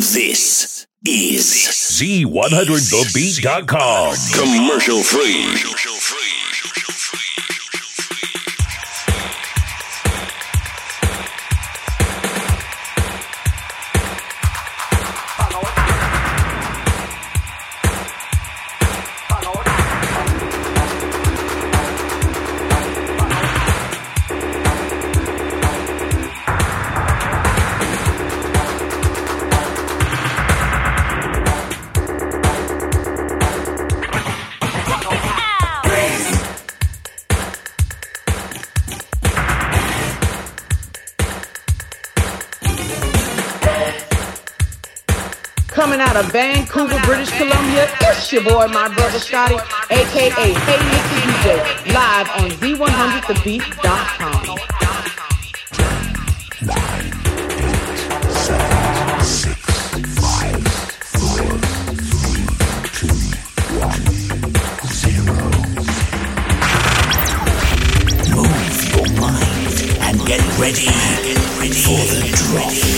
This is Z100TheBeat.com. Commercial free. Commercial free. out of Vancouver, British Columbia, it's your boy, my brother Scotty, aka Hey Nicky DJ, live on Z100TheBeat.com. Get ready, get ready for the drop.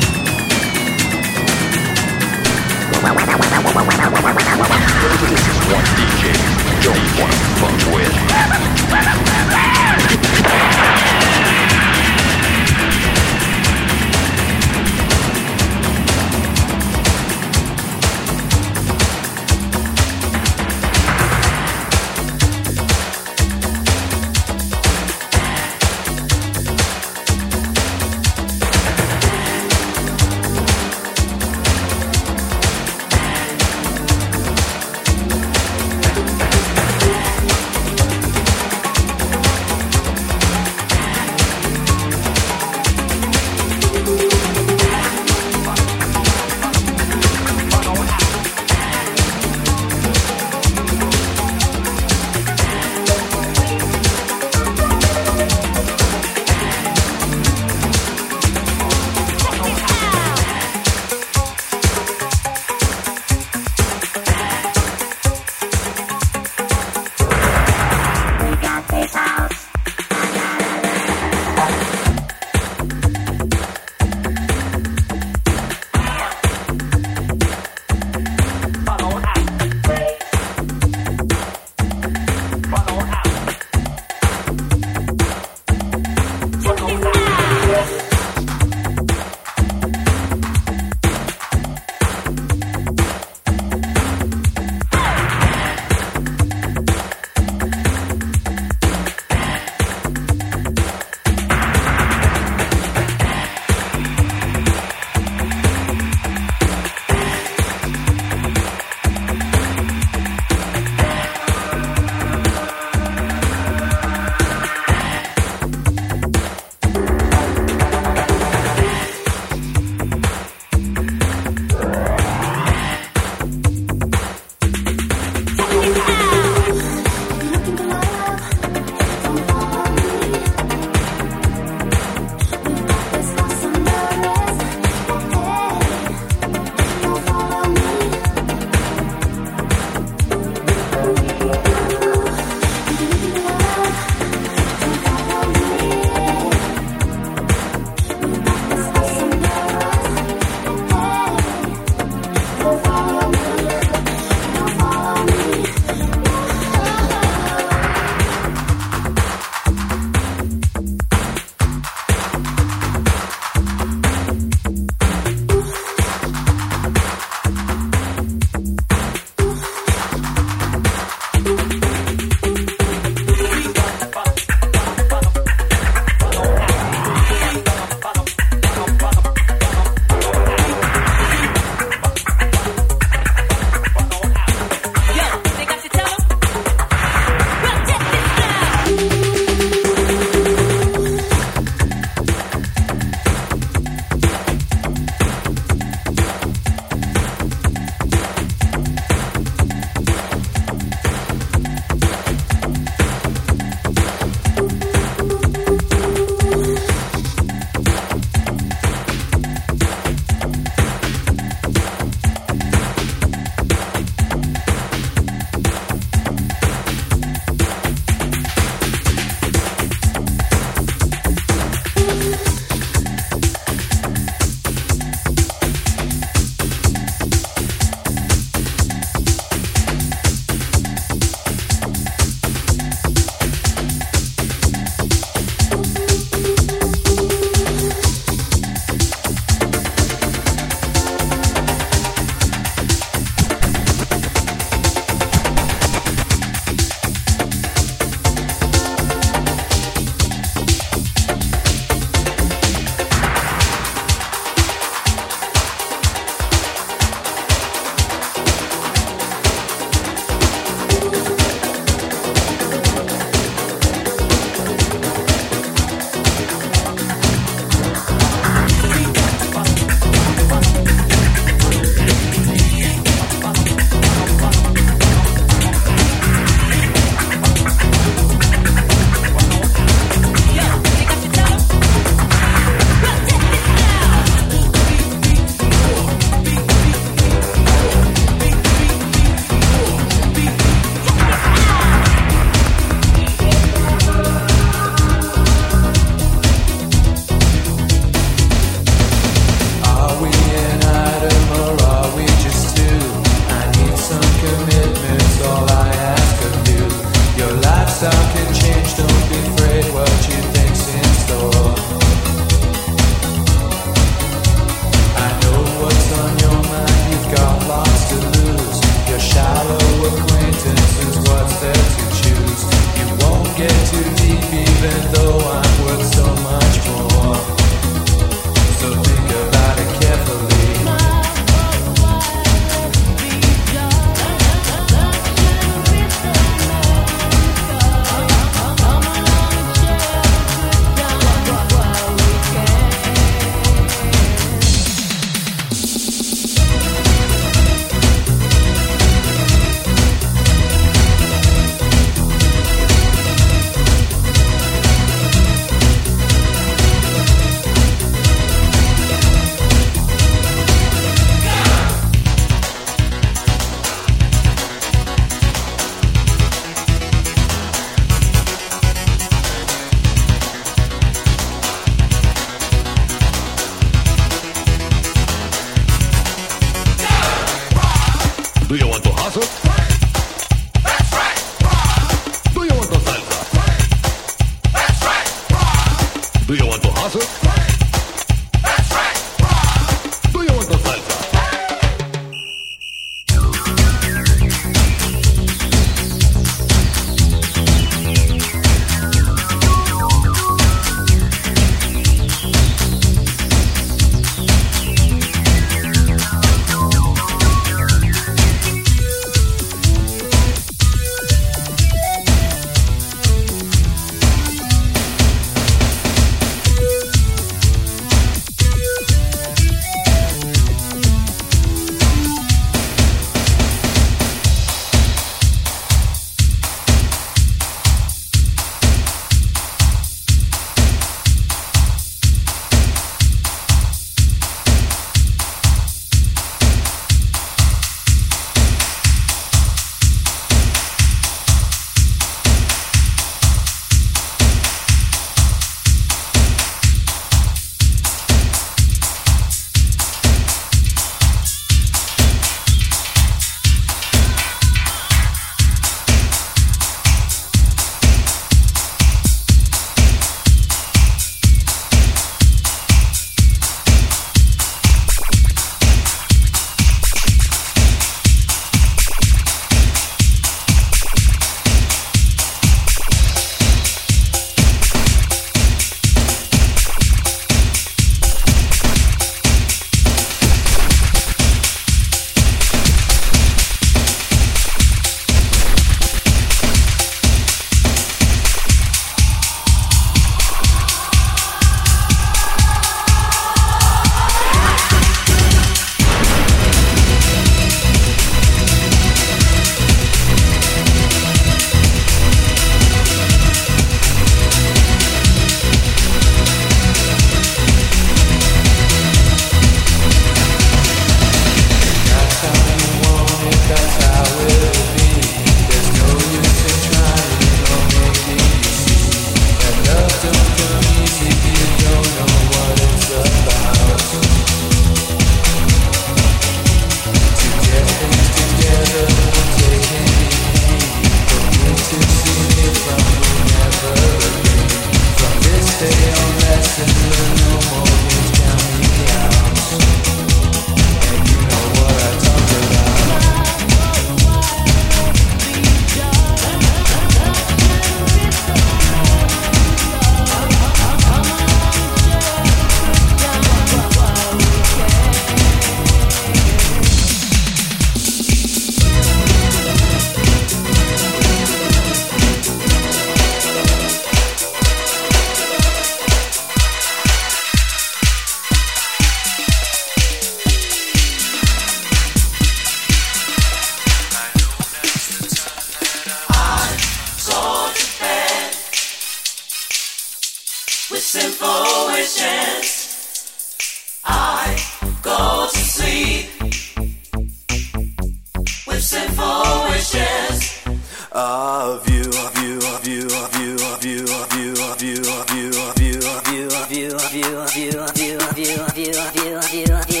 view, view, view, view, view, view, view.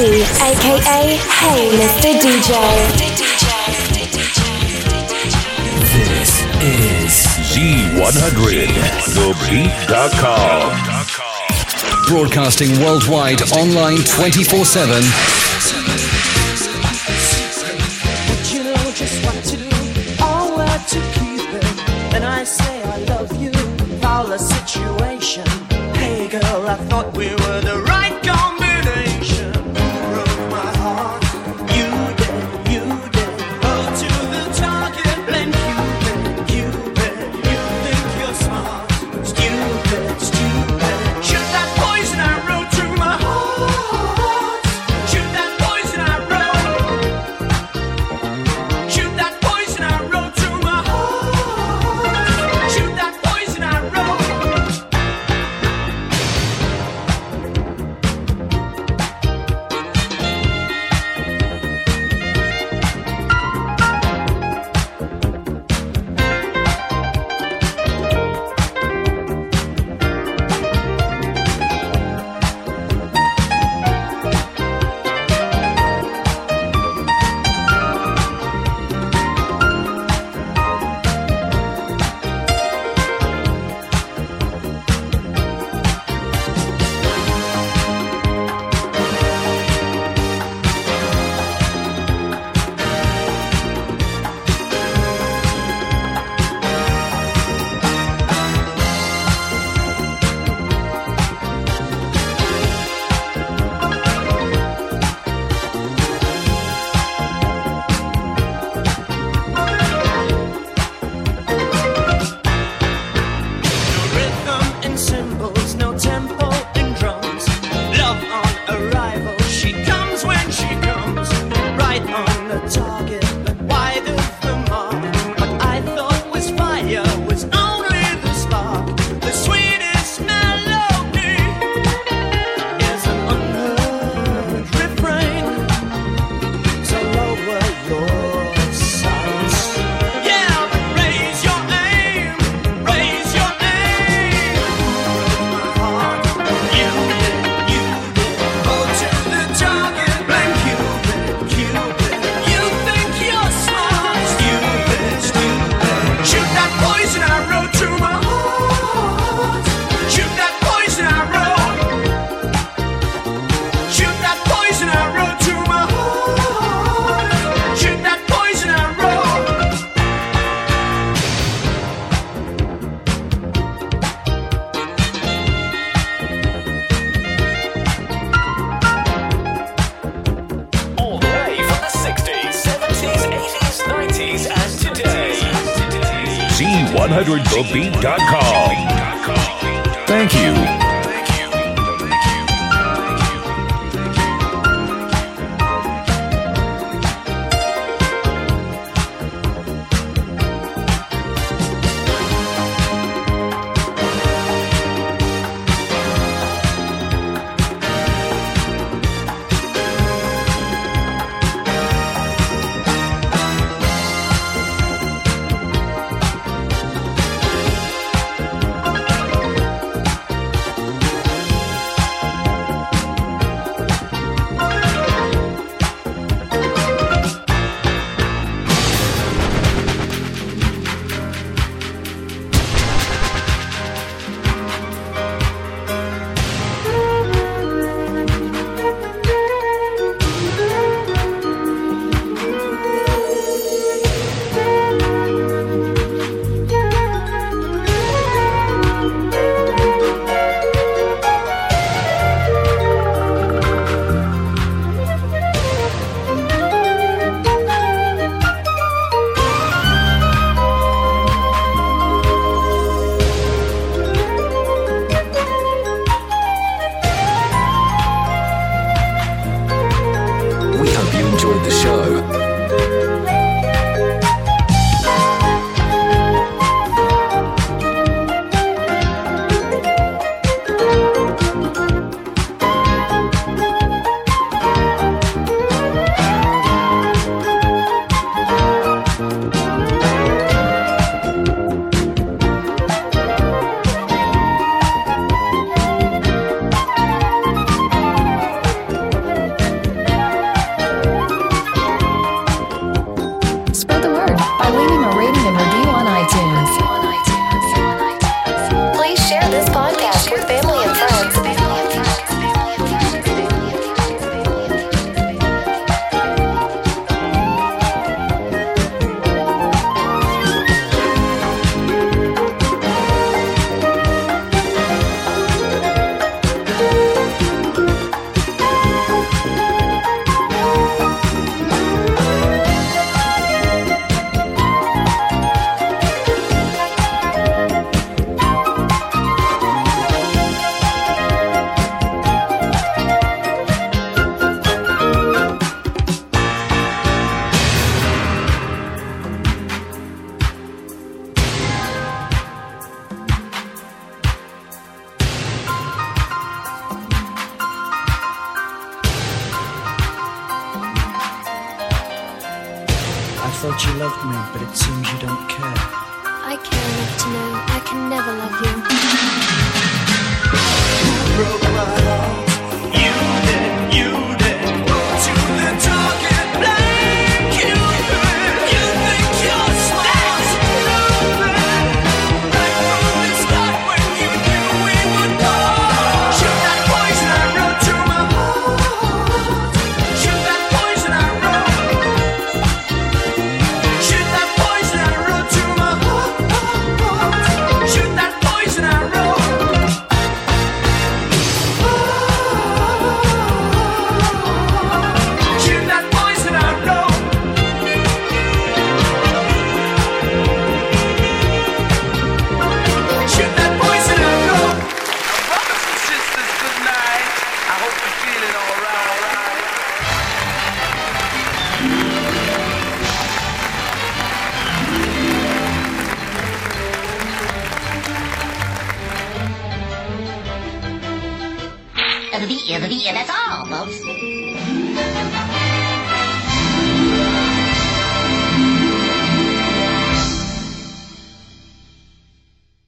Aka Hey Mr. DJ. This is Z100, thebeat.com. Broadcasting worldwide online 24 7